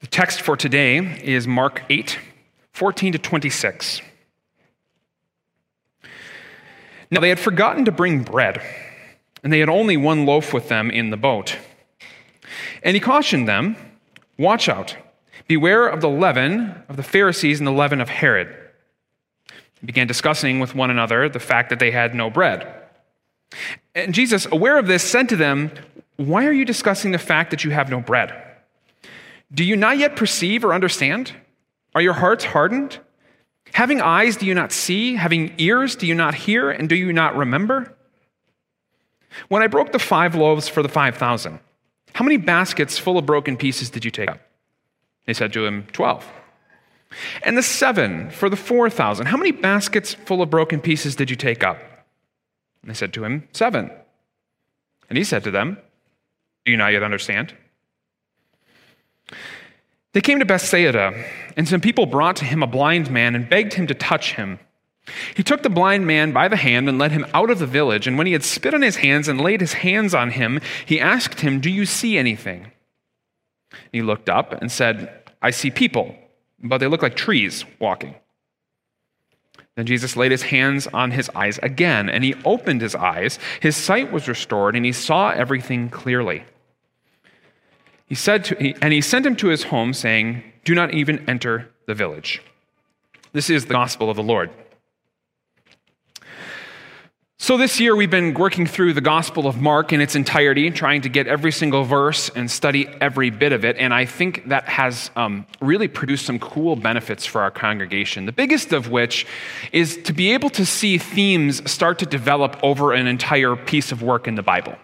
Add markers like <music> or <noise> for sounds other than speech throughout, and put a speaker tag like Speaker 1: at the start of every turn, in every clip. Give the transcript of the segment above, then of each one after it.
Speaker 1: The text for today is Mark 8, 14 to 26. Now they had forgotten to bring bread, and they had only one loaf with them in the boat. And he cautioned them Watch out, beware of the leaven of the Pharisees and the leaven of Herod. He began discussing with one another the fact that they had no bread. And Jesus, aware of this, said to them, Why are you discussing the fact that you have no bread? Do you not yet perceive or understand? Are your hearts hardened? Having eyes, do you not see? Having ears, do you not hear? And do you not remember? When I broke the five loaves for the 5,000, how many baskets full of broken pieces did you take up? They said to him, 12. And the seven for the 4,000, how many baskets full of broken pieces did you take up? And they said to him, Seven. And he said to them, Do you not yet understand? They came to Bethsaida, and some people brought to him a blind man and begged him to touch him. He took the blind man by the hand and led him out of the village. And when he had spit on his hands and laid his hands on him, he asked him, Do you see anything? He looked up and said, I see people, but they look like trees walking. Then Jesus laid his hands on his eyes again, and he opened his eyes. His sight was restored, and he saw everything clearly. He said to, and he sent him to his home, saying, Do not even enter the village. This is the gospel of the Lord. So, this year we've been working through the Gospel of Mark in its entirety, trying to get every single verse and study every bit of it. And I think that has um, really produced some cool benefits for our congregation. The biggest of which is to be able to see themes start to develop over an entire piece of work in the Bible.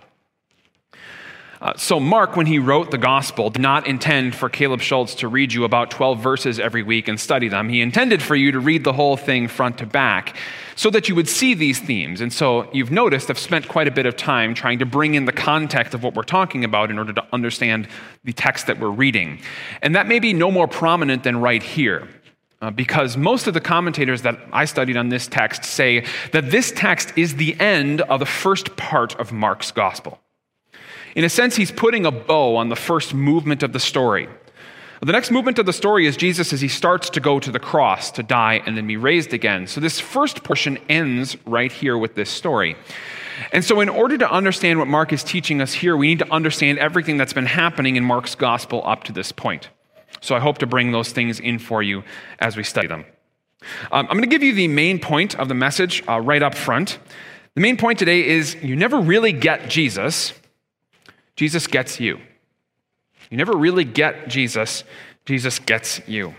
Speaker 1: Uh, so, Mark, when he wrote the gospel, did not intend for Caleb Schultz to read you about 12 verses every week and study them. He intended for you to read the whole thing front to back so that you would see these themes. And so, you've noticed I've spent quite a bit of time trying to bring in the context of what we're talking about in order to understand the text that we're reading. And that may be no more prominent than right here. Uh, because most of the commentators that I studied on this text say that this text is the end of the first part of Mark's gospel. In a sense, he's putting a bow on the first movement of the story. The next movement of the story is Jesus as he starts to go to the cross to die and then be raised again. So this first portion ends right here with this story. And so, in order to understand what Mark is teaching us here, we need to understand everything that's been happening in Mark's gospel up to this point. So, I hope to bring those things in for you as we study them. Um, I'm going to give you the main point of the message uh, right up front. The main point today is you never really get Jesus Jesus gets you. You never really get Jesus, Jesus gets you.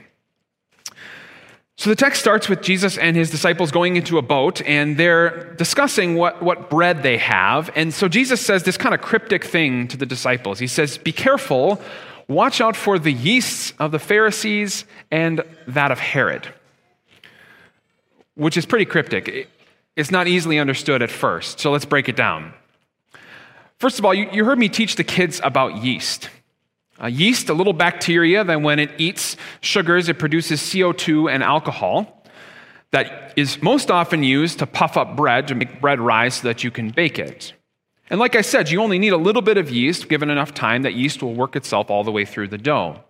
Speaker 1: So the text starts with Jesus and his disciples going into a boat, and they're discussing what, what bread they have. And so Jesus says this kind of cryptic thing to the disciples. He says, Be careful, watch out for the yeasts of the Pharisees and that of Herod, which is pretty cryptic. It's not easily understood at first. So let's break it down. First of all, you, you heard me teach the kids about yeast. Uh, yeast, a little bacteria that when it eats sugars, it produces CO2 and alcohol that is most often used to puff up bread, to make bread rise so that you can bake it. And like I said, you only need a little bit of yeast. Given enough time, that yeast will work itself all the way through the dough.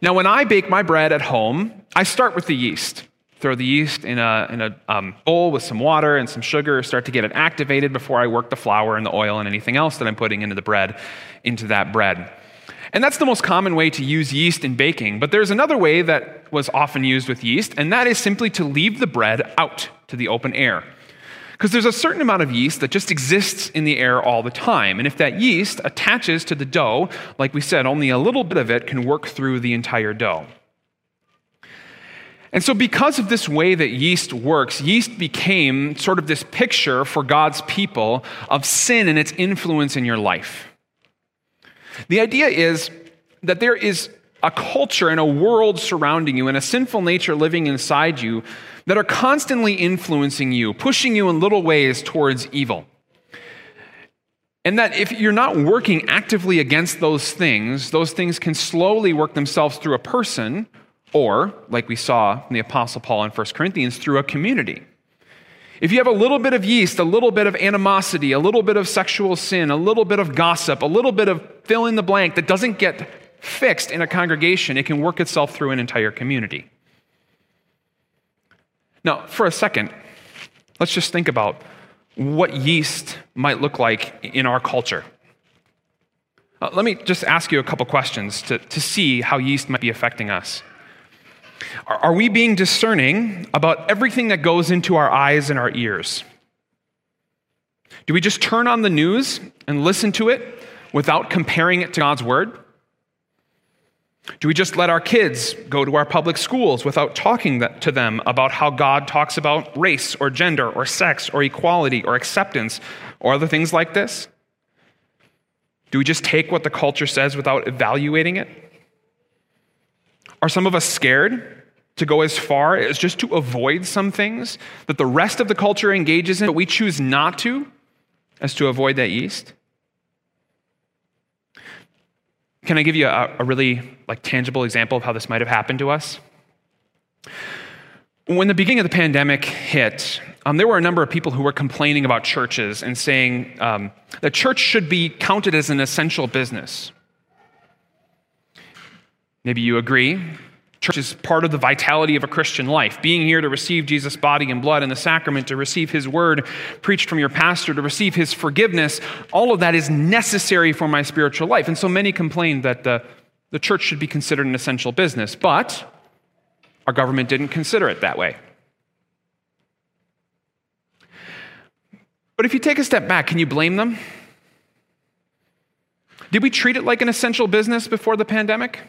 Speaker 1: Now, when I bake my bread at home, I start with the yeast throw the yeast in a, in a um, bowl with some water and some sugar, start to get it activated before I work the flour and the oil and anything else that I'm putting into the bread, into that bread. And that's the most common way to use yeast in baking. But there's another way that was often used with yeast, and that is simply to leave the bread out to the open air. Because there's a certain amount of yeast that just exists in the air all the time. And if that yeast attaches to the dough, like we said, only a little bit of it can work through the entire dough. And so, because of this way that yeast works, yeast became sort of this picture for God's people of sin and its influence in your life. The idea is that there is a culture and a world surrounding you and a sinful nature living inside you that are constantly influencing you, pushing you in little ways towards evil. And that if you're not working actively against those things, those things can slowly work themselves through a person or, like we saw in the Apostle Paul in 1 Corinthians, through a community. If you have a little bit of yeast, a little bit of animosity, a little bit of sexual sin, a little bit of gossip, a little bit of fill in the blank that doesn't get fixed in a congregation, it can work itself through an entire community. Now, for a second, let's just think about what yeast might look like in our culture. Uh, let me just ask you a couple questions to, to see how yeast might be affecting us. Are, we being discerning about everything that goes into our eyes and our ears? Do we just turn on the news and listen to it without comparing it to God's word? Do we just let our kids go to our public schools without talking to them about how God talks about race or gender or sex or equality or acceptance or other things like this? Do we just take what the culture says without evaluating it? Are some of us scared to go as far as just to avoid some things that the rest of the culture engages in, but we choose not to, as to avoid that yeast? Can I give you a, a really like tangible example of how this might have happened to us? When the beginning of the pandemic hit, um, there were a number of people who were complaining about churches and saying um, that church should be counted as an essential business. Maybe you agree. Church is part of the vitality of a Christian life. Being here to receive Jesus' body and blood in the sacrament, to receive his word preached from your pastor, to receive his forgiveness, all of that is necessary for my spiritual life. And so many complain that the, the church should be considered an essential business, but our government didn't consider it that way. But if you take a step back, can you blame them? Did we treat it like an essential business before the pandemic?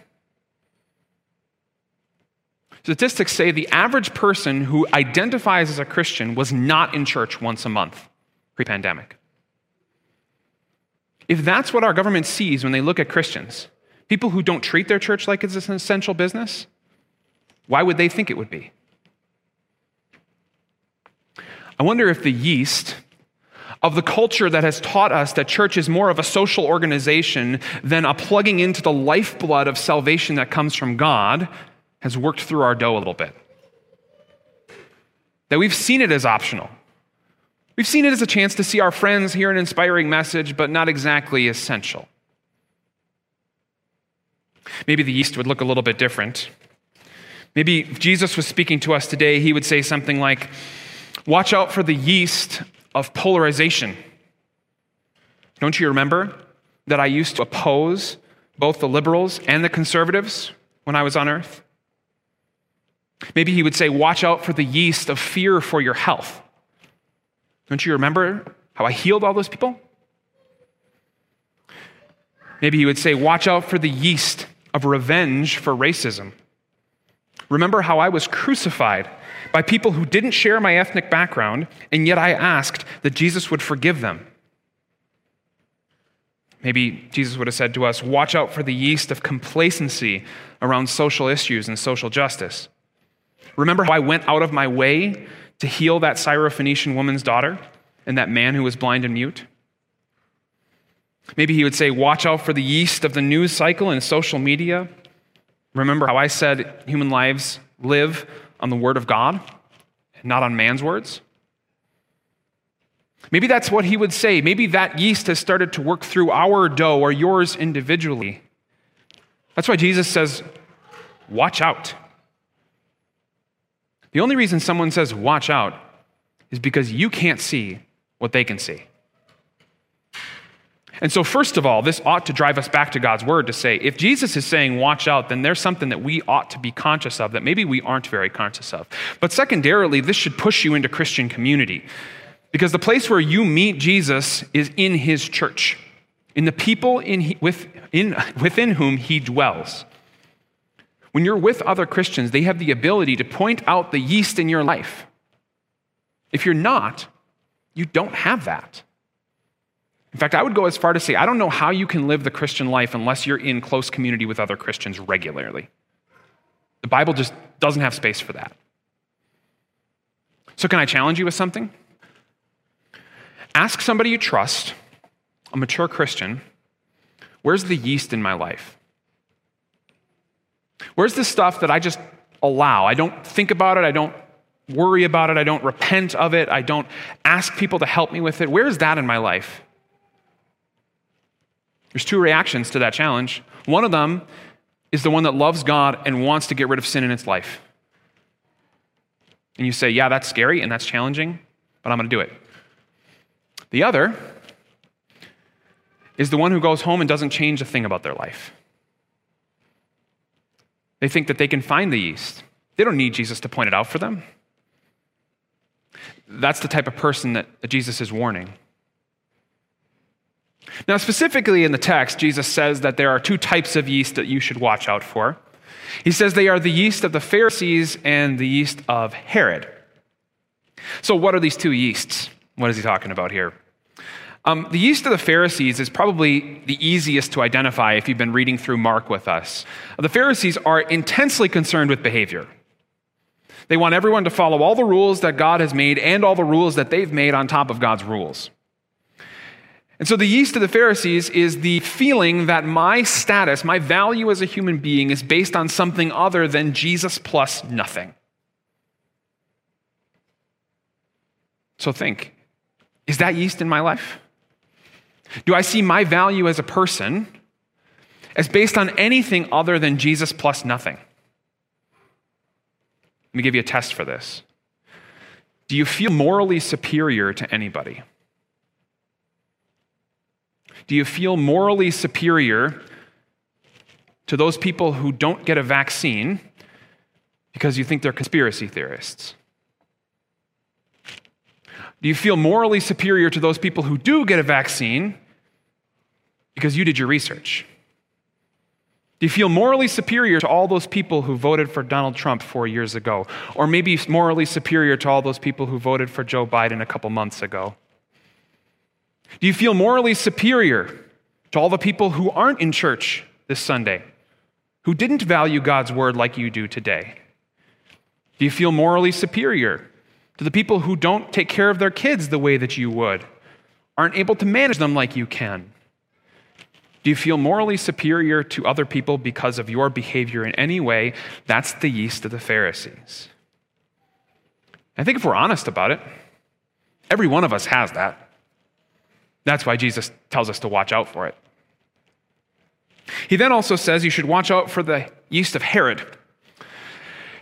Speaker 1: Statistics say the average person who identifies as a Christian was not in church once a month pre pandemic. If that's what our government sees when they look at Christians, people who don't treat their church like it's an essential business, why would they think it would be? I wonder if the yeast of the culture that has taught us that church is more of a social organization than a plugging into the lifeblood of salvation that comes from God has worked through our dough a little bit. That we've seen it as optional. We've seen it as a chance to see our friends hear an inspiring message, but not exactly essential. Maybe the yeast would look a little bit different. Maybe if Jesus was speaking to us today, he would say something like, Watch out for the yeast of polarization. Don't you remember that I used to oppose both the liberals and the conservatives when I was on earth? Maybe he would say, Watch out for the yeast of fear for your health. Don't you remember how I healed all those people? Maybe he would say, Watch out for the yeast of revenge for racism. Remember how I was crucified by people who didn't share my ethnic background, and yet I asked that Jesus would forgive them. Maybe Jesus would have said to us, Watch out for the yeast of complacency around social issues and social justice. Remember how I went out of my way to heal that Syrophoenician woman's daughter and that man who was blind and mute? Maybe he would say, Watch out for the yeast of the news cycle and social media. Remember how I said human lives live on the word of God, not on man's words? Maybe that's what he would say. Maybe that yeast has started to work through our dough or yours individually. That's why Jesus says, Watch out. The only reason someone says, watch out, is because you can't see what they can see. And so, first of all, this ought to drive us back to God's word to say, if Jesus is saying, watch out, then there's something that we ought to be conscious of that maybe we aren't very conscious of. But secondarily, this should push you into Christian community. Because the place where you meet Jesus is in his church, in the people in, with, in, within whom he dwells. When you're with other Christians, they have the ability to point out the yeast in your life. If you're not, you don't have that. In fact, I would go as far to say, I don't know how you can live the Christian life unless you're in close community with other Christians regularly. The Bible just doesn't have space for that. So, can I challenge you with something? Ask somebody you trust, a mature Christian, where's the yeast in my life? Where's the stuff that I just allow? I don't think about it. I don't worry about it. I don't repent of it. I don't ask people to help me with it. Where is that in my life? There's two reactions to that challenge. One of them is the one that loves God and wants to get rid of sin in its life. And you say, yeah, that's scary and that's challenging, but I'm going to do it. The other is the one who goes home and doesn't change a thing about their life. They think that they can find the yeast. They don't need Jesus to point it out for them. That's the type of person that Jesus is warning. Now, specifically in the text, Jesus says that there are two types of yeast that you should watch out for. He says they are the yeast of the Pharisees and the yeast of Herod. So, what are these two yeasts? What is he talking about here? Um, the yeast of the Pharisees is probably the easiest to identify if you've been reading through Mark with us. The Pharisees are intensely concerned with behavior. They want everyone to follow all the rules that God has made and all the rules that they've made on top of God's rules. And so the yeast of the Pharisees is the feeling that my status, my value as a human being, is based on something other than Jesus plus nothing. So think is that yeast in my life? Do I see my value as a person as based on anything other than Jesus plus nothing? Let me give you a test for this. Do you feel morally superior to anybody? Do you feel morally superior to those people who don't get a vaccine because you think they're conspiracy theorists? Do you feel morally superior to those people who do get a vaccine because you did your research? Do you feel morally superior to all those people who voted for Donald Trump four years ago? Or maybe morally superior to all those people who voted for Joe Biden a couple months ago? Do you feel morally superior to all the people who aren't in church this Sunday, who didn't value God's word like you do today? Do you feel morally superior to the people who don't take care of their kids the way that you would, aren't able to manage them like you can? Do you feel morally superior to other people because of your behavior in any way? That's the yeast of the Pharisees. I think if we're honest about it, every one of us has that. That's why Jesus tells us to watch out for it. He then also says you should watch out for the yeast of Herod.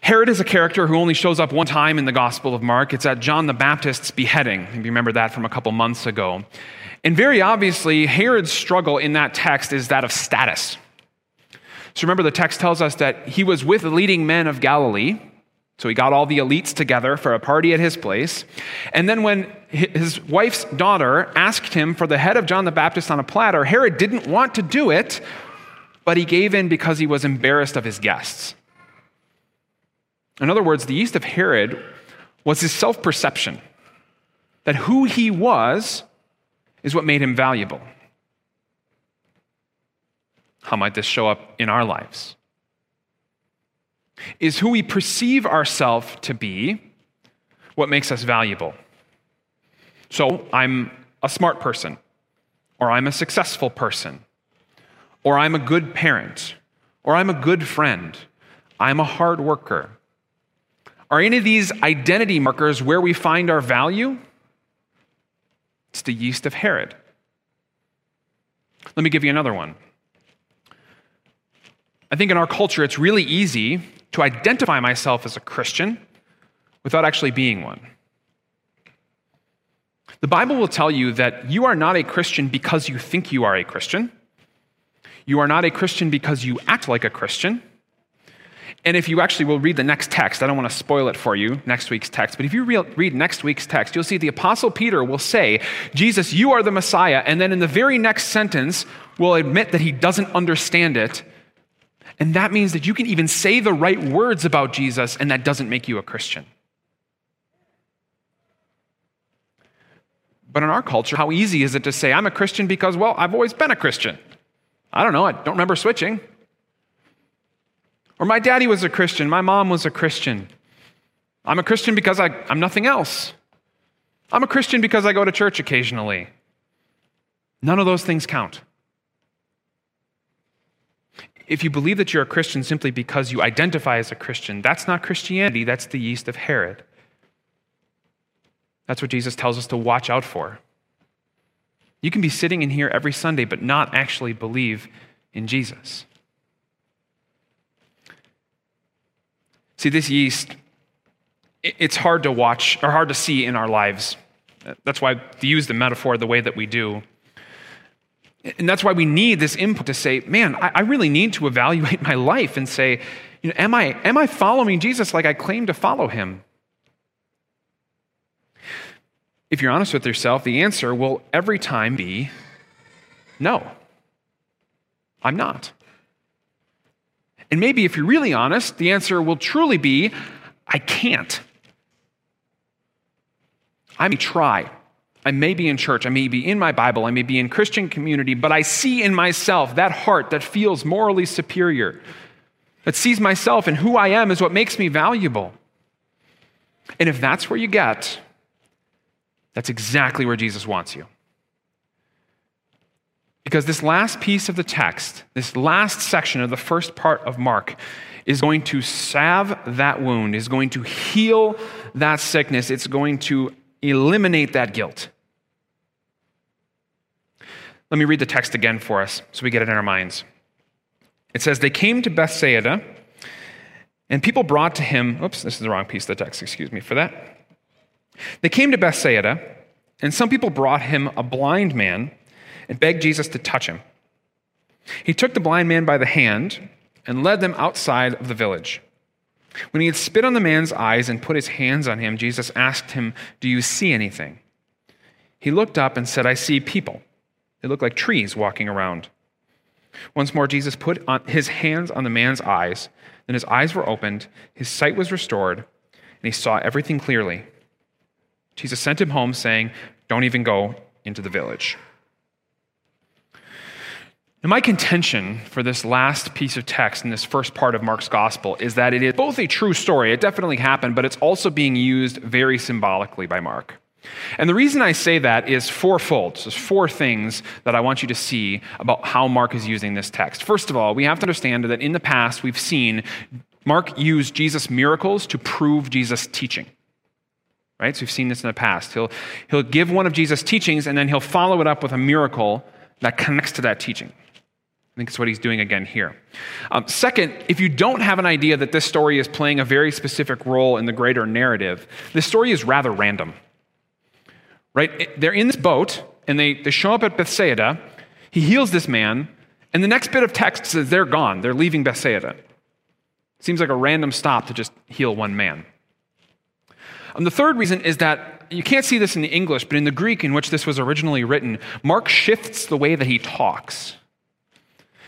Speaker 1: Herod is a character who only shows up one time in the Gospel of Mark. It's at John the Baptist's beheading. If you remember that from a couple months ago. And very obviously, Herod's struggle in that text is that of status. So remember, the text tells us that he was with the leading men of Galilee. So he got all the elites together for a party at his place. And then when his wife's daughter asked him for the head of John the Baptist on a platter, Herod didn't want to do it, but he gave in because he was embarrassed of his guests. In other words, the yeast of Herod was his self perception that who he was is what made him valuable. How might this show up in our lives? Is who we perceive ourselves to be what makes us valuable? So I'm a smart person, or I'm a successful person, or I'm a good parent, or I'm a good friend, I'm a hard worker. Are any of these identity markers where we find our value? It's the yeast of Herod. Let me give you another one. I think in our culture, it's really easy to identify myself as a Christian without actually being one. The Bible will tell you that you are not a Christian because you think you are a Christian. You are not a Christian because you act like a Christian. And if you actually will read the next text, I don't want to spoil it for you, next week's text, but if you read next week's text, you'll see the Apostle Peter will say, Jesus, you are the Messiah. And then in the very next sentence, will admit that he doesn't understand it. And that means that you can even say the right words about Jesus, and that doesn't make you a Christian. But in our culture, how easy is it to say, I'm a Christian because, well, I've always been a Christian? I don't know, I don't remember switching. Or my daddy was a Christian, my mom was a Christian. I'm a Christian because I, am nothing else. I'm a Christian because I go to church occasionally. None of those things count. If you believe that you're a Christian simply because you identify as a Christian, that's not Christianity, that's the yeast of Herod. That's what Jesus tells us to watch out for. You can be sitting in here every Sunday but not actually believe in Jesus. See, this yeast, it's hard to watch or hard to see in our lives. That's why we use the metaphor the way that we do. And that's why we need this input to say, man, I, really need to evaluate <laughs> my life and say, you know, am I, am I following Jesus like I claim to follow him? If you're honest with yourself, the answer will every time be no, I'm not. And maybe if you're really honest, the answer will truly be I can't. I may try. I may be in church. I may be in my Bible. I may be in Christian community, but I see in myself that heart that feels morally superior, that sees myself and who I am as what makes me valuable. And if that's where you get, that's exactly where Jesus wants you. Because this last piece of the text, this last section of the first part of Mark, is going to salve that wound, is going to heal that sickness, it's going to eliminate that guilt. Let me read the text again for us so we get it in our minds. It says, They came to Bethsaida, and people brought to him, oops, this is the wrong piece of the text, excuse me for that. They came to Bethsaida, and some people brought him a blind man and begged Jesus to touch him. He took the blind man by the hand and led them outside of the village. When he had spit on the man's eyes and put his hands on him, Jesus asked him, Do you see anything? He looked up and said, I see people. They look like trees walking around. Once more, Jesus put his hands on the man's eyes. Then his eyes were opened, his sight was restored, and he saw everything clearly. Jesus sent him home, saying, Don't even go into the village. Now, my contention for this last piece of text in this first part of Mark's gospel is that it is both a true story, it definitely happened, but it's also being used very symbolically by Mark. And the reason I say that is fourfold. So there's four things that I want you to see about how Mark is using this text. First of all, we have to understand that in the past we've seen Mark use Jesus' miracles to prove Jesus' teaching. Right? So we've seen this in the past. He'll, he'll give one of Jesus' teachings and then he'll follow it up with a miracle that connects to that teaching. I think it's what he's doing again here. Um, second, if you don't have an idea that this story is playing a very specific role in the greater narrative, this story is rather random. Right? They're in this boat and they, they show up at Bethsaida. He heals this man, and the next bit of text says they're gone. They're leaving Bethsaida. Seems like a random stop to just heal one man. And the third reason is that you can't see this in the English, but in the Greek in which this was originally written, Mark shifts the way that he talks.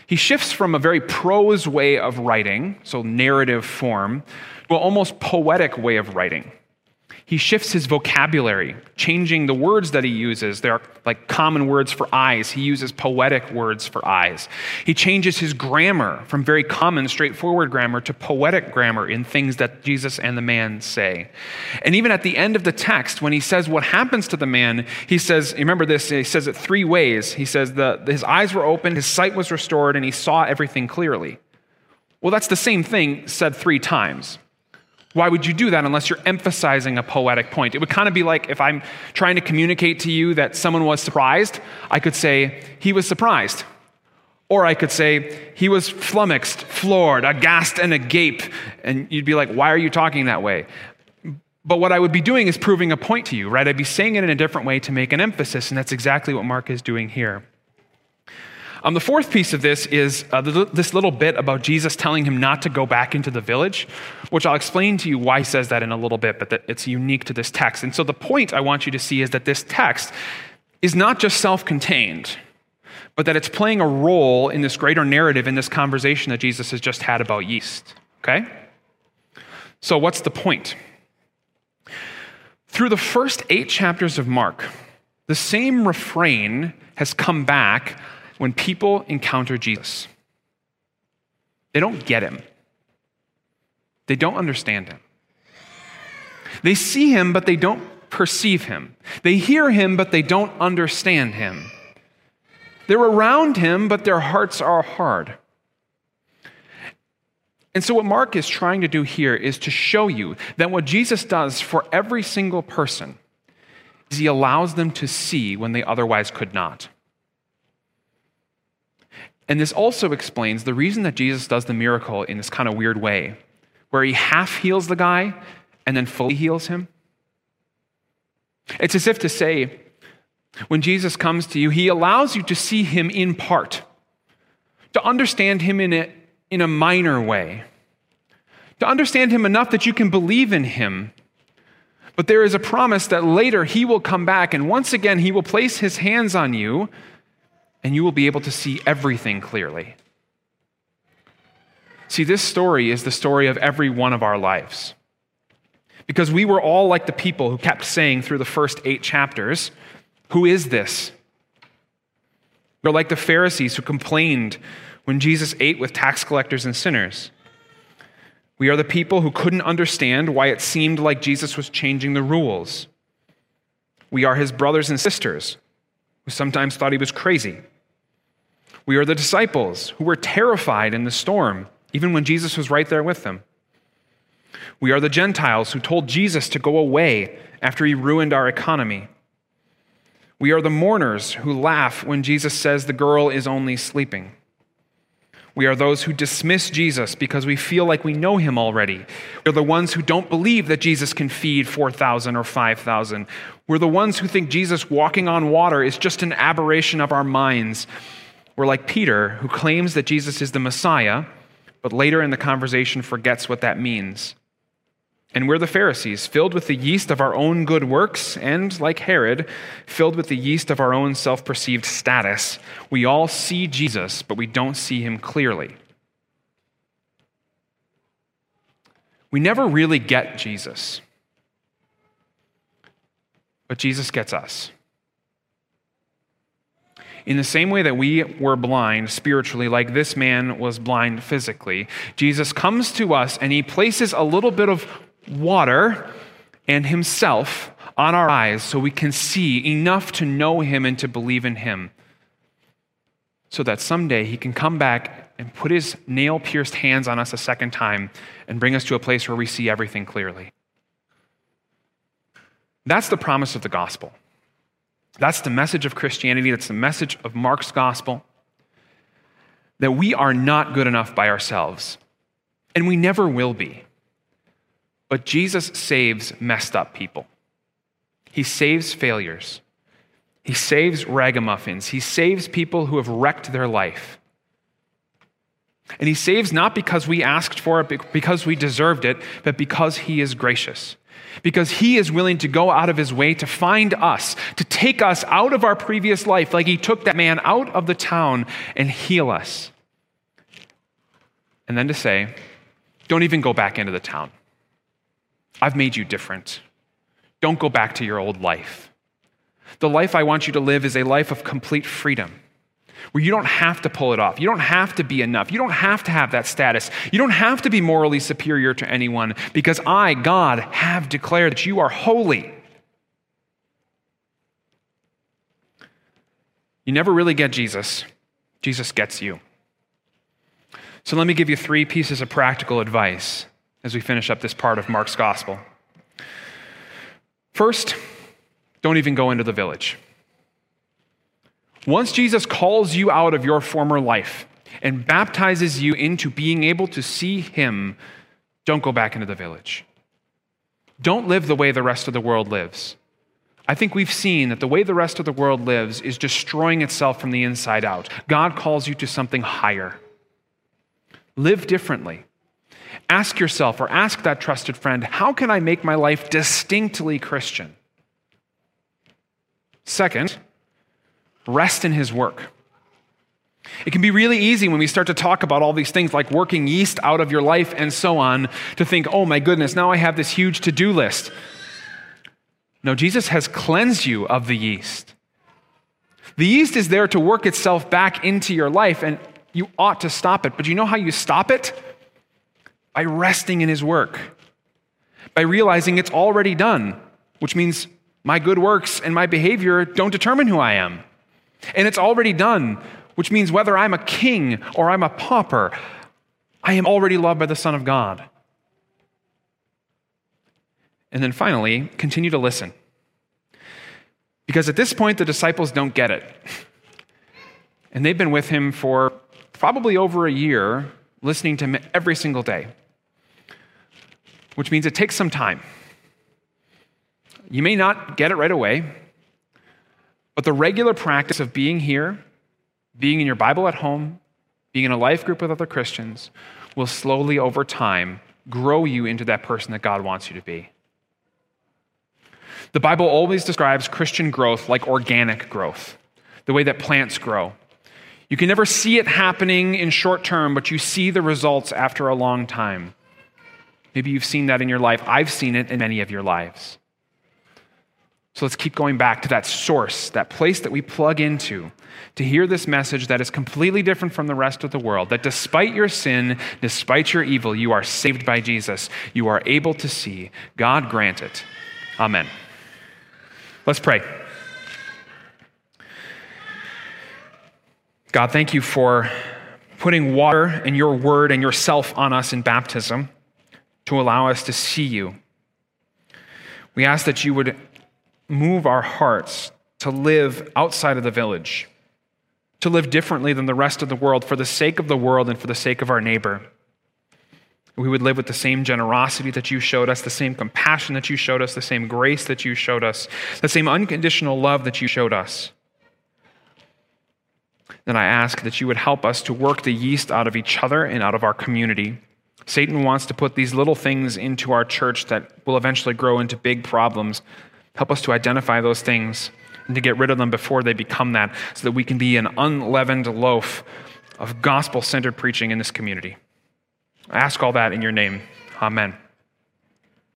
Speaker 1: He shifts from a very prose way of writing, so narrative form, to an almost poetic way of writing. He shifts his vocabulary, changing the words that he uses. They're like common words for eyes. He uses poetic words for eyes. He changes his grammar from very common, straightforward grammar to poetic grammar in things that Jesus and the man say. And even at the end of the text, when he says what happens to the man, he says, remember this, he says it three ways. He says the, his eyes were opened, his sight was restored, and he saw everything clearly. Well, that's the same thing said three times. Why would you do that unless you're emphasizing a poetic point? It would kind of be like if I'm trying to communicate to you that someone was surprised, I could say, he was surprised. Or I could say, he was flummoxed, floored, aghast, and agape. And you'd be like, why are you talking that way? But what I would be doing is proving a point to you, right? I'd be saying it in a different way to make an emphasis, and that's exactly what Mark is doing here. Um, the fourth piece of this is uh, this little bit about Jesus telling him not to go back into the village, which I'll explain to you why he says that in a little bit, but it's unique to this text. And so the point I want you to see is that this text is not just self contained, but that it's playing a role in this greater narrative in this conversation that Jesus has just had about yeast. Okay? So, what's the point? Through the first eight chapters of Mark, the same refrain has come back when people encounter Jesus. They don't get him, they don't understand him. They see him, but they don't perceive him. They hear him, but they don't understand him. They're around him, but their hearts are hard. And so, what Mark is trying to do here is to show you that what Jesus does for every single person is he allows them to see when they otherwise could not. And this also explains the reason that Jesus does the miracle in this kind of weird way, where he half heals the guy and then fully heals him? It's as if to say, when Jesus comes to you, he allows you to see him in part, to understand him in a, in a minor way, to understand him enough that you can believe in him. But there is a promise that later he will come back, and once again, he will place his hands on you, and you will be able to see everything clearly. See, this story is the story of every one of our lives. Because we were all like the people who kept saying through the first eight chapters, Who is this? We're like the Pharisees who complained when Jesus ate with tax collectors and sinners. We are the people who couldn't understand why it seemed like Jesus was changing the rules. We are his brothers and sisters who sometimes thought he was crazy. We are the disciples who were terrified in the storm, even when Jesus was right there with them. We are the Gentiles who told Jesus to go away after he ruined our economy. We are the mourners who laugh when Jesus says the girl is only sleeping. We are those who dismiss Jesus because we feel like we know him already. We're the ones who don't believe that Jesus can feed 4,000 or 5,000. We're the ones who think Jesus walking on water is just an aberration of our minds. We're like Peter, who claims that Jesus is the Messiah, but later in the conversation forgets what that means. And we're the Pharisees, filled with the yeast of our own good works, and like Herod, filled with the yeast of our own self perceived status. We all see Jesus, but we don't see him clearly. We never really get Jesus, but Jesus gets us. In the same way that we were blind spiritually, like this man was blind physically, Jesus comes to us and he places a little bit of water and himself on our eyes so we can see enough to know him and to believe in him. So that someday he can come back and put his nail pierced hands on us a second time and bring us to a place where we see everything clearly. That's the promise of the gospel. That's the message of Christianity. That's the message of Mark's gospel. That we are not good enough by ourselves, and we never will be. But Jesus saves messed up people. He saves failures. He saves ragamuffins. He saves people who have wrecked their life. And he saves not because we asked for it, because we deserved it, but because he is gracious. Because he is willing to go out of his way to find us, to take us out of our previous life, like he took that man out of the town and heal us. And then to say, don't even go back into the town. I've made you different. Don't go back to your old life. The life I want you to live is a life of complete freedom, where you don't have to pull it off. You don't have to be enough. You don't have to have that status. You don't have to be morally superior to anyone, because I, God, have declared that you are holy. You never really get Jesus, Jesus gets you. So let me give you three pieces of practical advice as we finish up this part of Mark's gospel. First, don't even go into the village. Once Jesus calls you out of your former life and baptizes you into being able to see Him, don't go back into the village. Don't live the way the rest of the world lives. I think we've seen that the way the rest of the world lives is destroying itself from the inside out. God calls you to something higher. Live differently. Ask yourself or ask that trusted friend, how can I make my life distinctly Christian? Second, rest in his work. It can be really easy when we start to talk about all these things like working yeast out of your life and so on to think, oh my goodness, now I have this huge to do list. No, Jesus has cleansed you of the yeast. The yeast is there to work itself back into your life, and you ought to stop it. But you know how you stop it? by resting in his work, by realizing it's already done, which means my good works and my behavior don't determine who I am. And it's already done, which means whether I'm a king or I'm a pauper, I am already loved by the Son of God. And then finally, continue to listen. Because at this point, the disciples don't get it. And they've been with him for probably over a year, listening to him every single day. which means it takes some time. You may not get it right away, but the regular practice of being here, being in your Bible at home, being in a life group with other Christians, will slowly over time grow you into that person that God wants you to be. The Bible always describes Christian growth like organic growth, the way that plants grow. You can never see it happening in short term, but you see the results after a long time. Maybe you've seen that in your life. I've seen it in many of your lives. So let's keep going back to that source, that place that we plug into to hear this message that is completely different from the rest of the world. That despite your sin, despite your evil, you are saved by Jesus. You are able to see. God grant it. Amen. Let's pray. God, thank you for putting water and your word and yourself on us in baptism to allow us to see you. We ask that you would move our hearts to live outside of the village, to live differently than the rest of the world for the sake of the world and for the sake of our neighbor. We would live with the same generosity that you showed us, the same compassion that you showed us, the same grace that you showed us, the same unconditional love that you showed us. Then I ask that you would help us to work the yeast out of each other and out of our community. Satan wants to put these little things into our church that will eventually grow into big problems. Help us to identify those things and to get rid of them before they become that, so that we can be an unleavened loaf of gospel centered preaching in this community. I ask all that in your name. Amen.